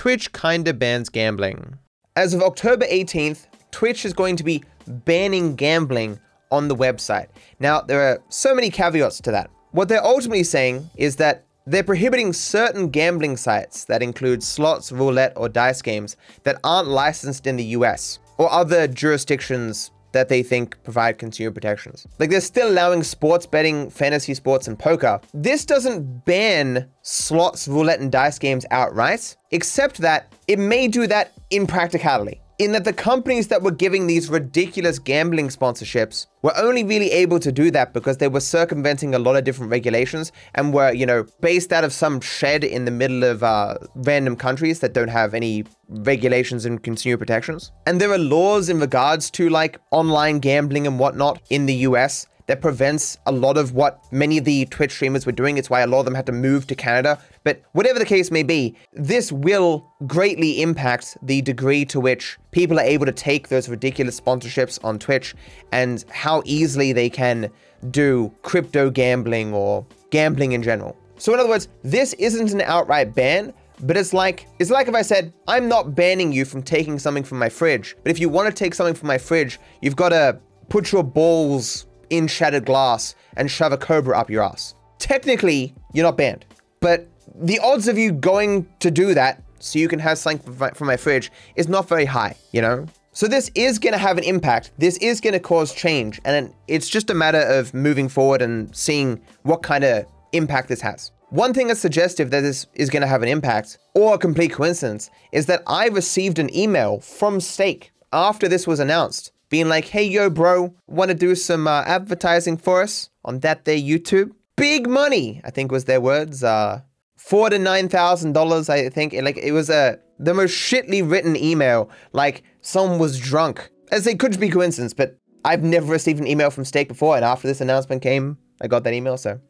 Twitch kinda bans gambling. As of October 18th, Twitch is going to be banning gambling on the website. Now, there are so many caveats to that. What they're ultimately saying is that they're prohibiting certain gambling sites that include slots, roulette, or dice games that aren't licensed in the US or other jurisdictions that they think provide consumer protections. Like they're still allowing sports betting, fantasy sports, and poker. This doesn't ban slots, roulette, and dice games outright, except that it may do that in practicality in that the companies that were giving these ridiculous gambling sponsorships were only really able to do that because they were circumventing a lot of different regulations and were, you know, based out of some shed in the middle of uh, random countries that don't have any regulations and consumer protections. And there are laws in regards to like online gambling and whatnot in the US that prevents a lot of what many of the Twitch streamers were doing. It's why a lot of them had to move to Canada. But whatever the case may be, this will greatly impact the degree to which people are able to take those ridiculous sponsorships on Twitch and how easily they can do crypto gambling or gambling in general. So in other words, this isn't an outright ban, but it's like it's like if I said, I'm not banning you from taking something from my fridge, but if you want to take something from my fridge, you've got to put your balls in shattered glass and shove a cobra up your ass. Technically, you're not banned, but the odds of you going to do that so you can have something from my fridge is not very high, you know? So this is going to have an impact. This is going to cause change. And it's just a matter of moving forward and seeing what kind of impact this has. One thing that's suggestive that this is going to have an impact, or a complete coincidence, is that I received an email from Stake after this was announced being like, hey, yo, bro, want to do some uh, advertising for us on that day YouTube? Big money, I think was their words. Uh, four to nine thousand dollars, I think. Like it was a the most shitly written email. Like someone was drunk. As it could be coincidence, but I've never received an email from Stake before, and after this announcement came, I got that email. So,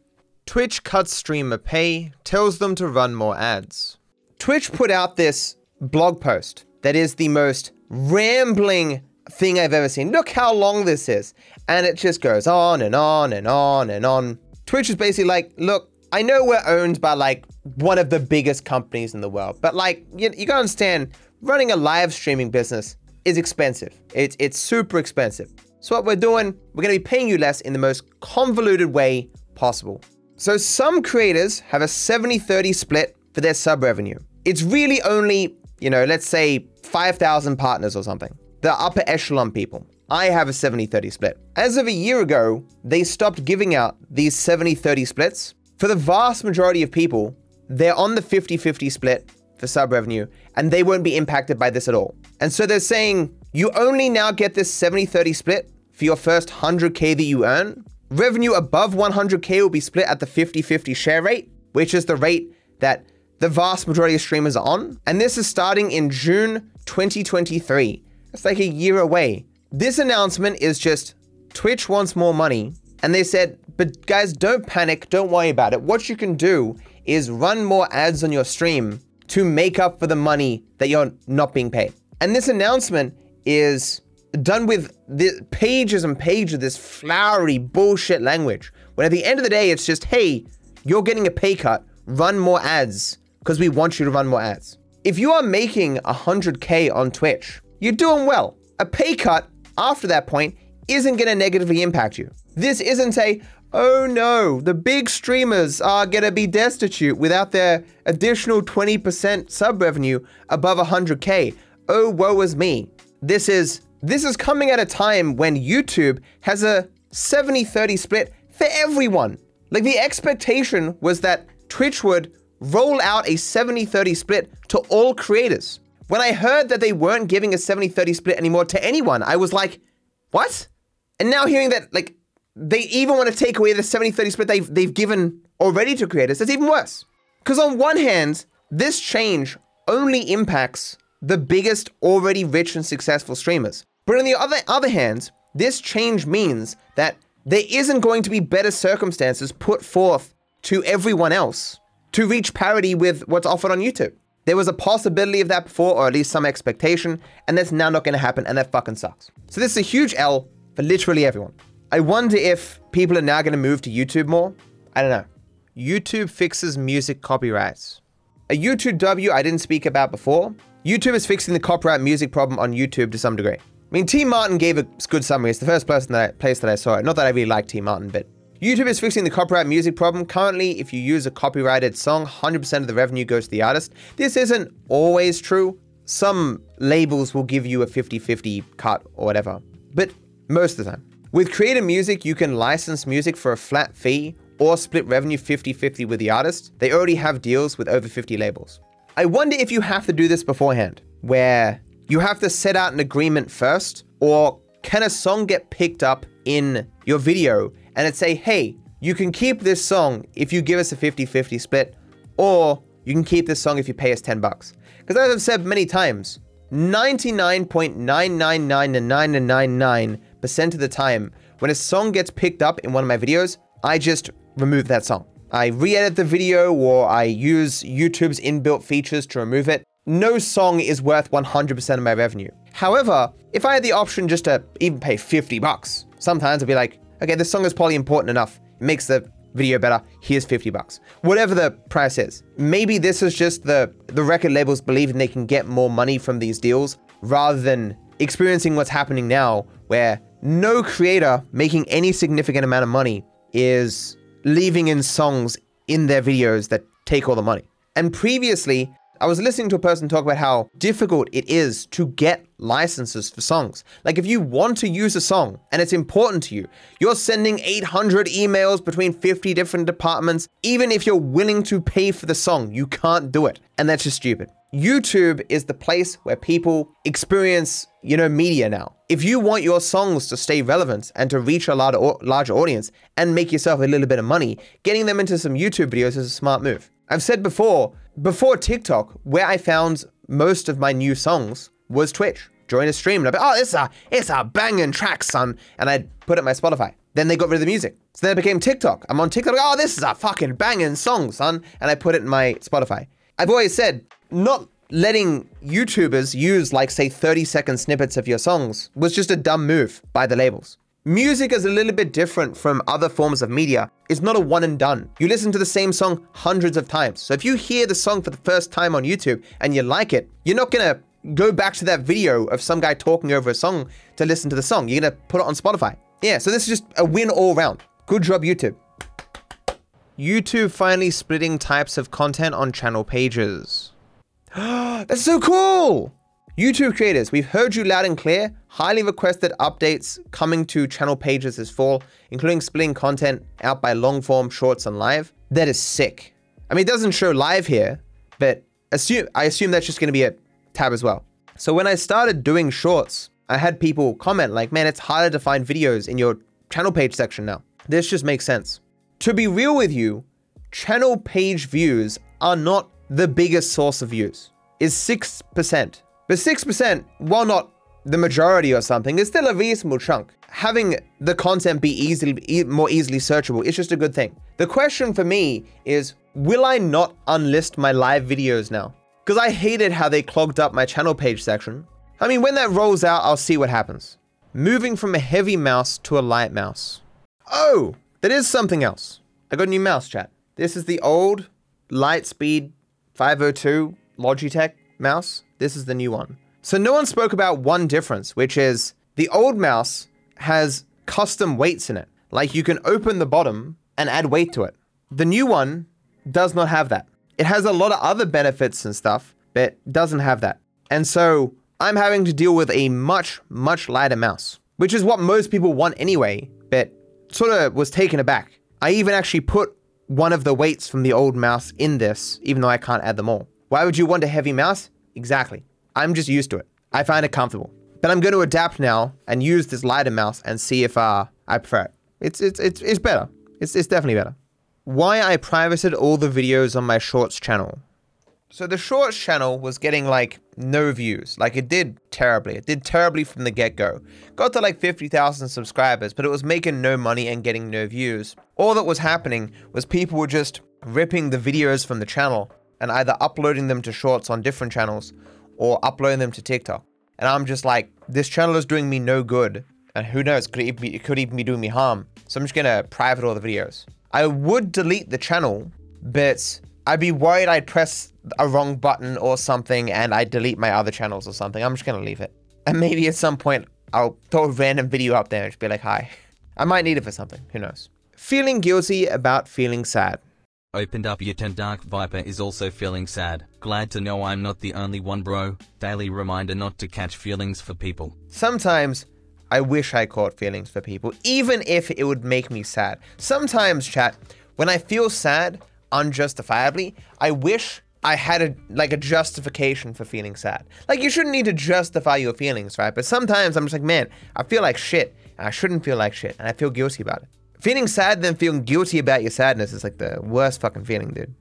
Twitch cuts streamer pay, tells them to run more ads. Twitch put out this blog post that is the most rambling thing I've ever seen. Look how long this is. And it just goes on and on and on and on. Twitch is basically like, look, I know we're owned by like one of the biggest companies in the world, but like, you, you gotta understand, running a live streaming business is expensive. It's, it's super expensive. So what we're doing, we're gonna be paying you less in the most convoluted way possible. So some creators have a 70-30 split for their sub revenue. It's really only, you know, let's say 5,000 partners or something the upper echelon people. I have a 70 30 split. As of a year ago, they stopped giving out these 70 30 splits. For the vast majority of people, they're on the 50 50 split for sub revenue, and they won't be impacted by this at all. And so they're saying you only now get this 70 30 split for your first 100K that you earn. Revenue above 100K will be split at the 50 50 share rate, which is the rate that the vast majority of streamers are on. And this is starting in June 2023. It's like a year away. This announcement is just Twitch wants more money. And they said, but guys, don't panic. Don't worry about it. What you can do is run more ads on your stream to make up for the money that you're not being paid. And this announcement is done with the pages and pages of this flowery bullshit language. When at the end of the day, it's just, hey, you're getting a pay cut. Run more ads because we want you to run more ads. If you are making 100K on Twitch, you're doing well. A pay cut after that point isn't going to negatively impact you. This isn't a, oh no, the big streamers are going to be destitute without their additional 20% sub revenue above 100k. Oh, woe is me. This is this is coming at a time when YouTube has a 70-30 split for everyone. Like the expectation was that Twitch would roll out a 70-30 split to all creators. When I heard that they weren't giving a 70 30 split anymore to anyone, I was like, what? And now hearing that, like, they even want to take away the 70 30 split they've, they've given already to creators, that's even worse. Because on one hand, this change only impacts the biggest, already rich and successful streamers. But on the other, other hand, this change means that there isn't going to be better circumstances put forth to everyone else to reach parity with what's offered on YouTube. There was a possibility of that before, or at least some expectation, and that's now not going to happen, and that fucking sucks. So this is a huge L for literally everyone. I wonder if people are now going to move to YouTube more. I don't know. YouTube fixes music copyrights. A YouTube W I didn't speak about before. YouTube is fixing the copyright music problem on YouTube to some degree. I mean, TmarTn gave a good summary. It's the first person that I, place that I saw it. Not that I really like TmarTn, but YouTube is fixing the copyright music problem. Currently, if you use a copyrighted song, 100% of the revenue goes to the artist. This isn't always true. Some labels will give you a 50 50 cut or whatever, but most of the time. With creator music, you can license music for a flat fee or split revenue 50 50 with the artist. They already have deals with over 50 labels. I wonder if you have to do this beforehand, where you have to set out an agreement first, or can a song get picked up in your video and it'd say, hey, you can keep this song if you give us a 50 50 split, or you can keep this song if you pay us 10 bucks. Because as I've said many times, 99.99999% of the time, when a song gets picked up in one of my videos, I just remove that song. I re edit the video or I use YouTube's inbuilt features to remove it no song is worth 100% of my revenue. However, if I had the option just to even pay 50 bucks, sometimes I'd be like, okay, this song is probably important enough. It makes the video better. Here's 50 bucks. Whatever the price is. Maybe this is just the the record labels believing they can get more money from these deals rather than experiencing what's happening now where no creator making any significant amount of money is leaving in songs in their videos that take all the money. And previously, I was listening to a person talk about how difficult it is to get licenses for songs. Like, if you want to use a song and it's important to you, you're sending 800 emails between 50 different departments. Even if you're willing to pay for the song, you can't do it. And that's just stupid. YouTube is the place where people experience, you know, media now. If you want your songs to stay relevant and to reach a larger, larger audience and make yourself a little bit of money, getting them into some YouTube videos is a smart move. I've said before, before TikTok, where I found most of my new songs was Twitch. Join a stream and I'd be, oh, it's a, it's a banging track, son. And I'd put it my Spotify. Then they got rid of the music. So then it became TikTok. I'm on TikTok. Oh, this is a fucking banging song, son. And I put it in my Spotify. I've always said, not letting YouTubers use like say 30 second snippets of your songs was just a dumb move by the labels. Music is a little bit different from other forms of media. It's not a one and done. You listen to the same song hundreds of times. So if you hear the song for the first time on YouTube and you like it, you're not gonna go back to that video of some guy talking over a song to listen to the song. You're gonna put it on Spotify. Yeah, so this is just a win all round. Good job, YouTube. YouTube finally splitting types of content on channel pages. That's so cool! YouTube creators, we've heard you loud and clear. Highly requested updates coming to channel pages this fall, including splitting content out by long form, shorts, and live. That is sick. I mean, it doesn't show live here, but assume I assume that's just going to be a tab as well. So when I started doing shorts, I had people comment like, man, it's harder to find videos in your channel page section now. This just makes sense. To be real with you, channel page views are not the biggest source of views. Is 6%. But 6%, while not the majority or something, is still a reasonable chunk. Having the content be easily more easily searchable is just a good thing. The question for me is, will I not unlist my live videos now? Because I hated how they clogged up my channel page section. I mean, when that rolls out, I'll see what happens. Moving from a heavy mouse to a light mouse. Oh, that is something else. I got a new mouse chat. This is the old Lightspeed 502 Logitech mouse. This is the new one. So no one spoke about one difference, which is the old mouse has custom weights in it. Like you can open the bottom and add weight to it. The new one does not have that. It has a lot of other benefits and stuff, but doesn't have that. And so I'm having to deal with a much, much lighter mouse, which is what most people want anyway, but sort of was taken aback. I even actually put one of the weights from the old mouse in this, even though I can't add them all. Why would you want a heavy mouse? Exactly. I'm just used to it. I find it comfortable. But I'm going to adapt now and use this lighter mouse and see if uh, I prefer it. It's, it's, it's, it's better. It's, it's definitely better. Why I privated all the videos on my shorts channel. So the shorts channel was getting like no views. Like it did terribly. It did terribly from the get-go. Got to like 50,000 subscribers, but it was making no money and getting no views. All that was happening was people were just ripping the videos from the channel and either uploading them to shorts on different channels or uploading them to TikTok. And I'm just like, this channel is doing me no good. And who knows, could it, be, it could even be doing me harm. So I'm just gonna private all the videos. I would delete the channel, but I'd be worried I'd press a wrong button or something and I'd delete my other channels or something. I'm just gonna leave it. And maybe at some point I'll throw a random video up there and just be like, hi. I might need it for something. Who knows? Feeling guilty about feeling sad. Opened up yet and Dark Viper is also feeling sad. Glad to know I'm not the only one bro. Daily reminder not to catch feelings for people. Sometimes I wish I caught feelings for people, even if it would make me sad. Sometimes, chat, when I feel sad unjustifiably, I wish I had a like a justification for feeling sad. Like you shouldn't need to justify your feelings, right? But sometimes I'm just like, man, I feel like shit, and I shouldn't feel like shit, and I feel guilty about it. Feeling sad then feeling guilty about your sadness is like the worst fucking feeling, dude.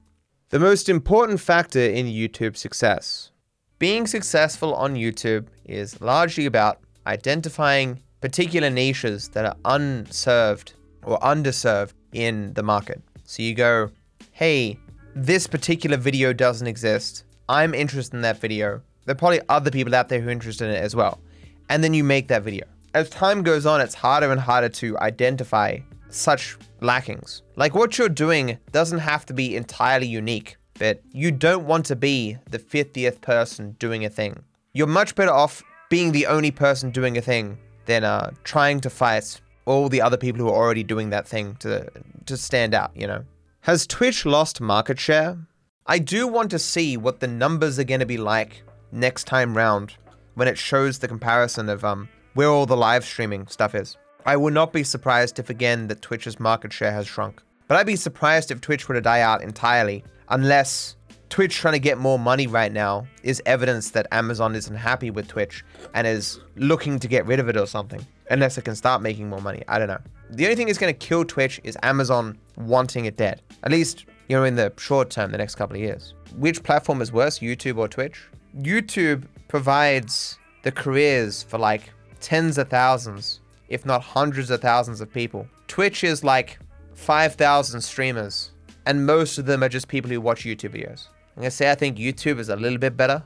The most important factor in YouTube success. Being successful on YouTube is largely about identifying particular niches that are unserved or underserved in the market. So you go, hey, this particular video doesn't exist. I'm interested in that video. There are probably other people out there who are interested in it as well. And then you make that video. As time goes on, it's harder and harder to identify such lackings. Like what you're doing doesn't have to be entirely unique, but you don't want to be the 50th person doing a thing. You're much better off being the only person doing a thing than uh, trying to fight all the other people who are already doing that thing to to stand out, you know. Has Twitch lost market share? I do want to see what the numbers are going to be like next time round when it shows the comparison of um where all the live streaming stuff is. I would not be surprised if again that Twitch's market share has shrunk. But I'd be surprised if Twitch were to die out entirely, unless Twitch trying to get more money right now is evidence that Amazon isn't happy with Twitch and is looking to get rid of it or something. Unless it can start making more money. I don't know. The only thing that's going to kill Twitch is Amazon wanting it dead. At least, you know, in the short term, the next couple of years. Which platform is worse, YouTube or Twitch? YouTube provides the careers for like tens of thousands if not hundreds of thousands of people. Twitch is like 5,000 streamers, and most of them are just people who watch YouTube videos. I'm gonna say I think YouTube is a little bit better.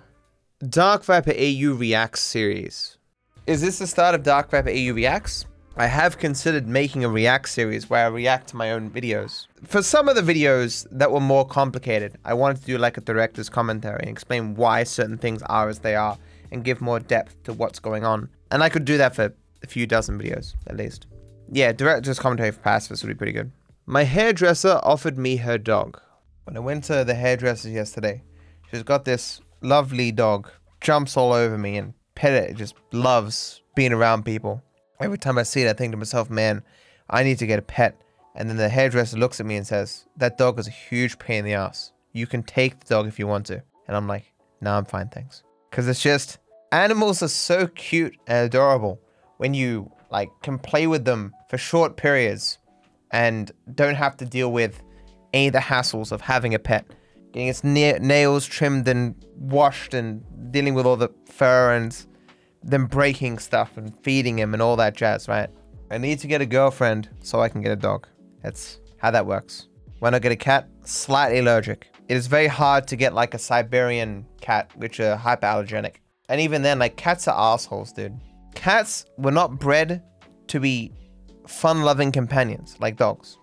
Dark Viper AU Reacts series. Is this the start of Dark Viper AU Reacts? I have considered making a React series where I react to my own videos. For some of the videos that were more complicated, I wanted to do like a director's commentary and explain why certain things are as they are and give more depth to what's going on. And I could do that for a few dozen videos, at least. Yeah, director's commentary for pacifists would be pretty good. My hairdresser offered me her dog. When I went to the hairdresser yesterday, she's got this lovely dog, jumps all over me and pet it, just loves being around people. Every time I see it, I think to myself, man, I need to get a pet. And then the hairdresser looks at me and says, that dog is a huge pain in the ass. You can take the dog if you want to. And I'm like, no, nah, I'm fine, thanks. Because it's just, animals are so cute and adorable when you like can play with them for short periods and don't have to deal with any of the hassles of having a pet, getting its na- nails trimmed and washed and dealing with all the fur and then breaking stuff and feeding him and all that jazz, right? I need to get a girlfriend so I can get a dog. That's how that works. When I get a cat, slightly allergic. It is very hard to get like a Siberian cat, which are hyperallergenic. And even then, like cats are assholes, dude. Cats were not bred to be fun loving companions like dogs.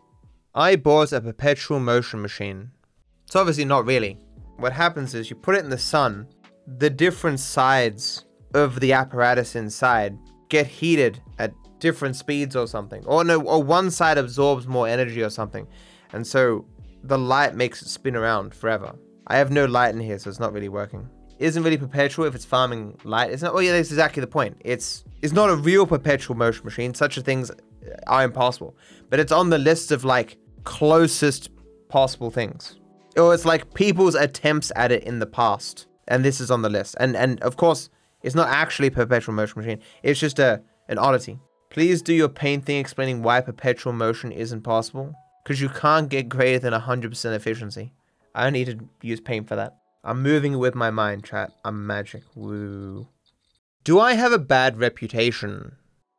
I bought a perpetual motion machine. It's obviously not really. What happens is you put it in the sun, the different sides of the apparatus inside get heated at different speeds or something. Or no, or one side absorbs more energy or something. And so the light makes it spin around forever. I have no light in here, so it's not really working isn't really perpetual if it's farming light. It's not. Oh yeah, that's exactly the point. It's it's not a real perpetual motion machine. Such a things are impossible. But it's on the list of like closest possible things. Or it's like people's attempts at it in the past, and this is on the list. And and of course, it's not actually perpetual motion machine. It's just a an oddity. Please do your paint thing explaining why perpetual motion isn't possible. Because you can't get greater than 100% efficiency. I don't need to use paint for that. I'm moving with my mind, chat. I'm magic. Woo. Do I have a bad reputation?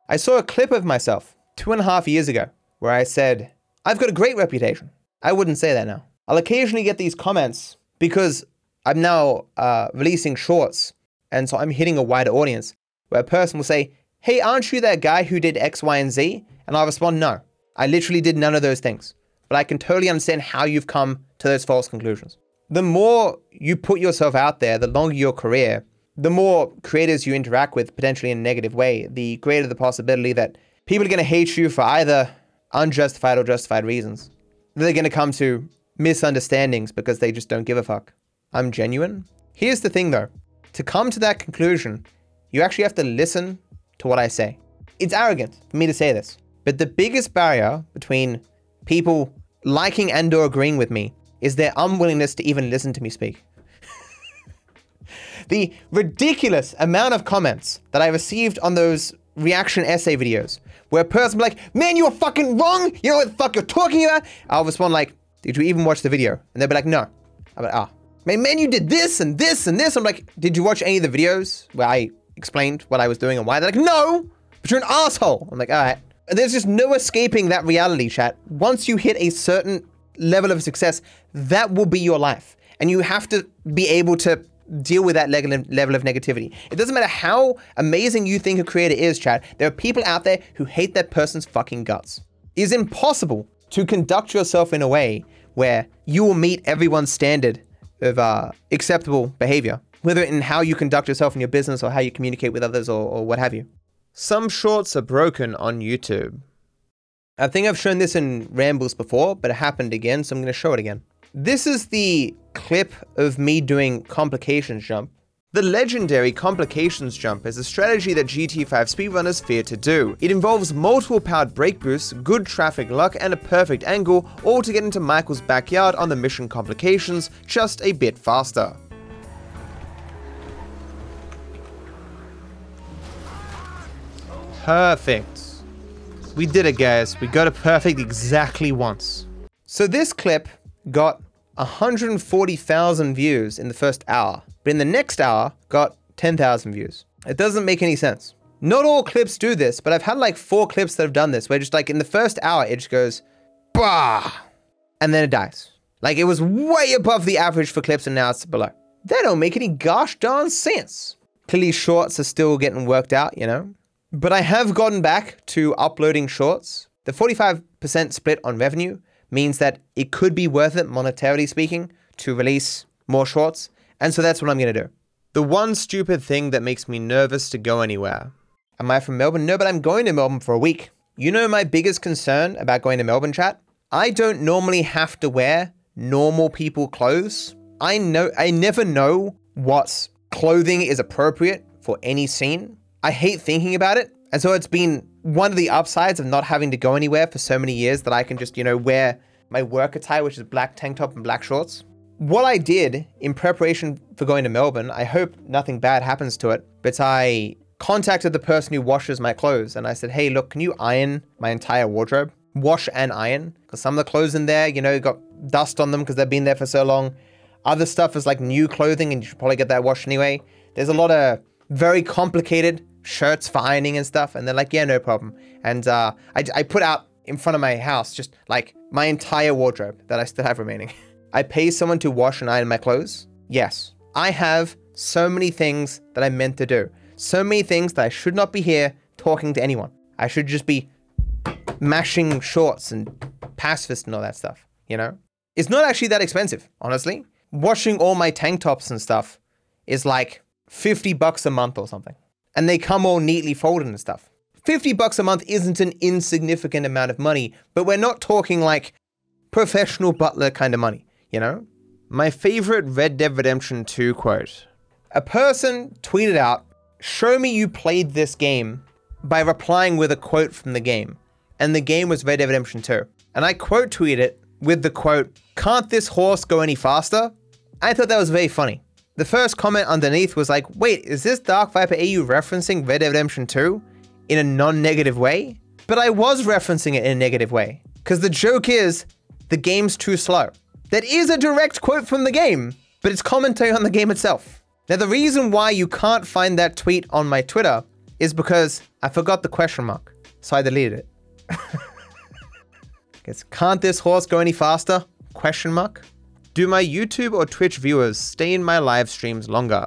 I saw a clip of myself two and a half years ago where I said, I've got a great reputation. I wouldn't say that now. I'll occasionally get these comments because I'm now uh, releasing shorts. And so I'm hitting a wider audience where a person will say, Hey, aren't you that guy who did X, Y, and Z? And I'll respond, No, I literally did none of those things. But I can totally understand how you've come to those false conclusions. The more you put yourself out there, the longer your career, the more creators you interact with potentially in a negative way, the greater the possibility that people are going to hate you for either unjustified or justified reasons. They're going to come to misunderstandings because they just don't give a fuck. I'm genuine. Here's the thing though to come to that conclusion, you actually have to listen to what I say. It's arrogant for me to say this, but the biggest barrier between people liking and or agreeing with me is their unwillingness to even listen to me speak. the ridiculous amount of comments that I received on those reaction essay videos where a person like, man, you are fucking wrong. You know what the fuck you're talking about? I'll respond like, did you even watch the video? And they'll be like, no. I'm like, ah. Man, man, you did this and this and this. I'm like, did you watch any of the videos where I explained what I was doing and why? They're like, no, but you're an asshole. I'm like, all right. There's just no escaping that reality, chat. Once you hit a certain level of success, that will be your life. And you have to be able to deal with that level of negativity. It doesn't matter how amazing you think a creator is, Chad, There are people out there who hate that person's fucking guts. It is impossible to conduct yourself in a way where you will meet everyone's standard of uh, acceptable behavior, whether in how you conduct yourself in your business or how you communicate with others or, or what have you. Some shorts are broken on YouTube. I think I've shown this in rambles before, but it happened again, so I'm going to show it again. This is the clip of me doing complications jump. The legendary complications jump is a strategy that GTA 5 speedrunners fear to do. It involves multiple powered brake boosts, good traffic luck, and a perfect angle, all to get into Michael's backyard on the mission complications just a bit faster. Perfect. We did it, guys. We got it perfect exactly once. So this clip got 140,000 views in the first hour, but in the next hour got 10,000 views. It doesn't make any sense. Not all clips do this, but I've had like four clips that have done this, where just like in the first hour, it just goes, bah, and then it dies. Like it was way above the average for clips, and now it's below. They don't make any gosh darn sense. Clearly, shorts are still getting worked out, you know? But I have gotten back to uploading shorts. The 45% split on revenue means that it could be worth it, monetarily speaking, to release more shorts. And so that's what I'm going to do. The one stupid thing that makes me nervous to go anywhere. Am I from Melbourne? No, but I'm going to Melbourne for a week. You know my biggest concern about going to Melbourne chat? I don't normally have to wear normal people clothes. I know I never know what clothing is appropriate for any scene. I hate thinking about it. And so it's been one of the upsides of not having to go anywhere for so many years that I can just, you know, wear my work attire, which is black tank top and black shorts. What I did in preparation for going to Melbourne, I hope nothing bad happens to it, but I contacted the person who washes my clothes and I said, hey, look, can you iron my entire wardrobe? Wash and iron? Because some of the clothes in there, you know, got dust on them because they've been there for so long. Other stuff is like new clothing and you should probably get that washed anyway. There's a lot of very complicated shirts for ironing and stuff. And they're like, yeah, no problem. And uh, I, I put out in front of my house just like my entire wardrobe that I still have remaining. I pay someone to wash and iron my clothes. Yes, I have so many things that I'm meant to do. So many things that I should not be here talking to anyone. I should just be mashing shorts and pacifist and all that stuff, you know? It's not actually that expensive, honestly. Washing all my tank tops and stuff is like 50 bucks a month or something and they come all neatly folded and stuff. 50 bucks a month isn't an insignificant amount of money, but we're not talking like professional butler kind of money, you know? My favorite Red Dead Redemption 2 quote. A person tweeted out, Show me you played this game by replying with a quote from the game. And the game was Red Dead Redemption 2. And I quote tweeted it with the quote, Can't this horse go any faster? I thought that was very funny. The first comment underneath was like, wait, is this Dark Viper AU referencing Red Dead Redemption 2 in a non negative way? But I was referencing it in a negative way. Because the joke is, the game's too slow. That is a direct quote from the game, but it's commentary on the game itself. Now, the reason why you can't find that tweet on my Twitter is because I forgot the question mark, so I deleted it. Guess, can't this horse go any faster? Question mark. Do my YouTube or Twitch viewers stay in my live streams longer?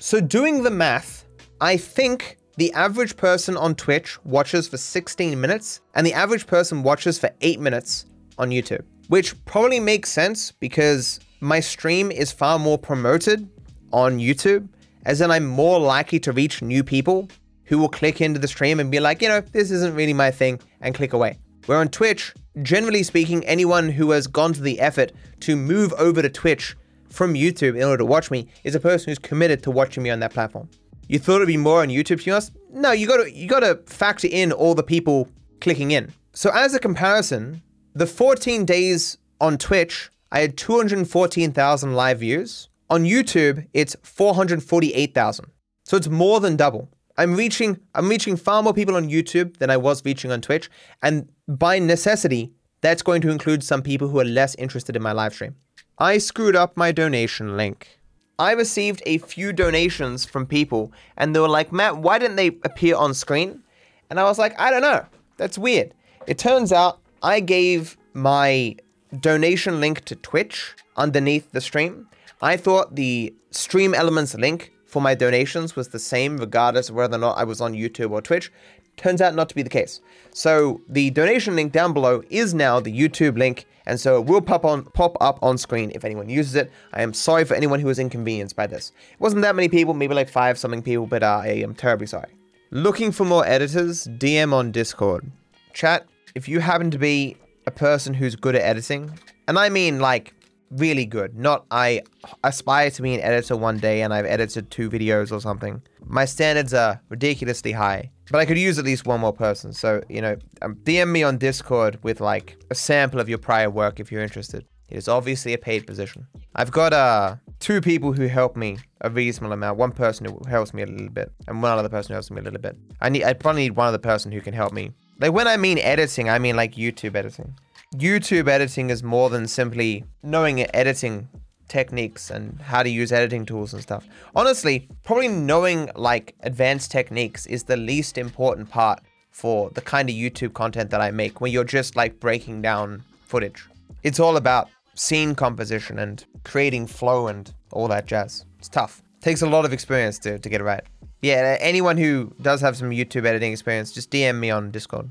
So, doing the math, I think the average person on Twitch watches for 16 minutes, and the average person watches for 8 minutes on YouTube, which probably makes sense because my stream is far more promoted on YouTube, as in I'm more likely to reach new people who will click into the stream and be like, you know, this isn't really my thing, and click away. Where on Twitch, generally speaking, anyone who has gone to the effort to move over to Twitch from YouTube in order to watch me is a person who's committed to watching me on that platform. You thought it'd be more on YouTube to us? No, you gotta you gotta factor in all the people clicking in. So as a comparison, the 14 days on Twitch, I had 214,000 live views. On YouTube, it's 448,000. So it's more than double. I'm reaching I'm reaching far more people on YouTube than I was reaching on Twitch, and by necessity, that's going to include some people who are less interested in my live stream. I screwed up my donation link. I received a few donations from people, and they were like, Matt, why didn't they appear on screen? And I was like, I don't know. That's weird. It turns out I gave my donation link to Twitch underneath the stream. I thought the StreamElements link for my donations was the same regardless of whether or not I was on YouTube or Twitch. Turns out not to be the case. So the donation link down below is now the YouTube link, and so it will pop on pop up on screen if anyone uses it. I am sorry for anyone who was inconvenienced by this. It wasn't that many people, maybe like five something people, but uh, I am terribly sorry. Looking for more editors? DM on Discord. Chat, if you happen to be a person who's good at editing, and I mean like really good, not I aspire to be an editor one day and I've edited two videos or something. My standards are ridiculously high, but I could use at least one more person. So, you know, um, DM me on Discord with like a sample of your prior work if you're interested. It is obviously a paid position. I've got uh two people who help me a reasonable amount. One person who helps me a little bit, and one other person who helps me a little bit. I need I probably need one other person who can help me. Like when I mean editing, I mean like YouTube editing. YouTube editing is more than simply knowing editing techniques and how to use editing tools and stuff. Honestly, probably knowing like advanced techniques is the least important part for the kind of YouTube content that I make when you're just like breaking down footage. It's all about scene composition and creating flow and all that jazz. It's tough. Takes a lot of experience to, to get it right. Yeah, anyone who does have some YouTube editing experience, just DM me on Discord.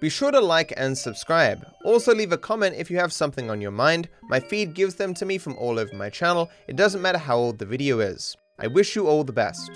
Be sure to like and subscribe. Also leave a comment if you have something on your mind. My feed gives them to me from all over my channel. It doesn't matter how old the video is. I wish you all the best.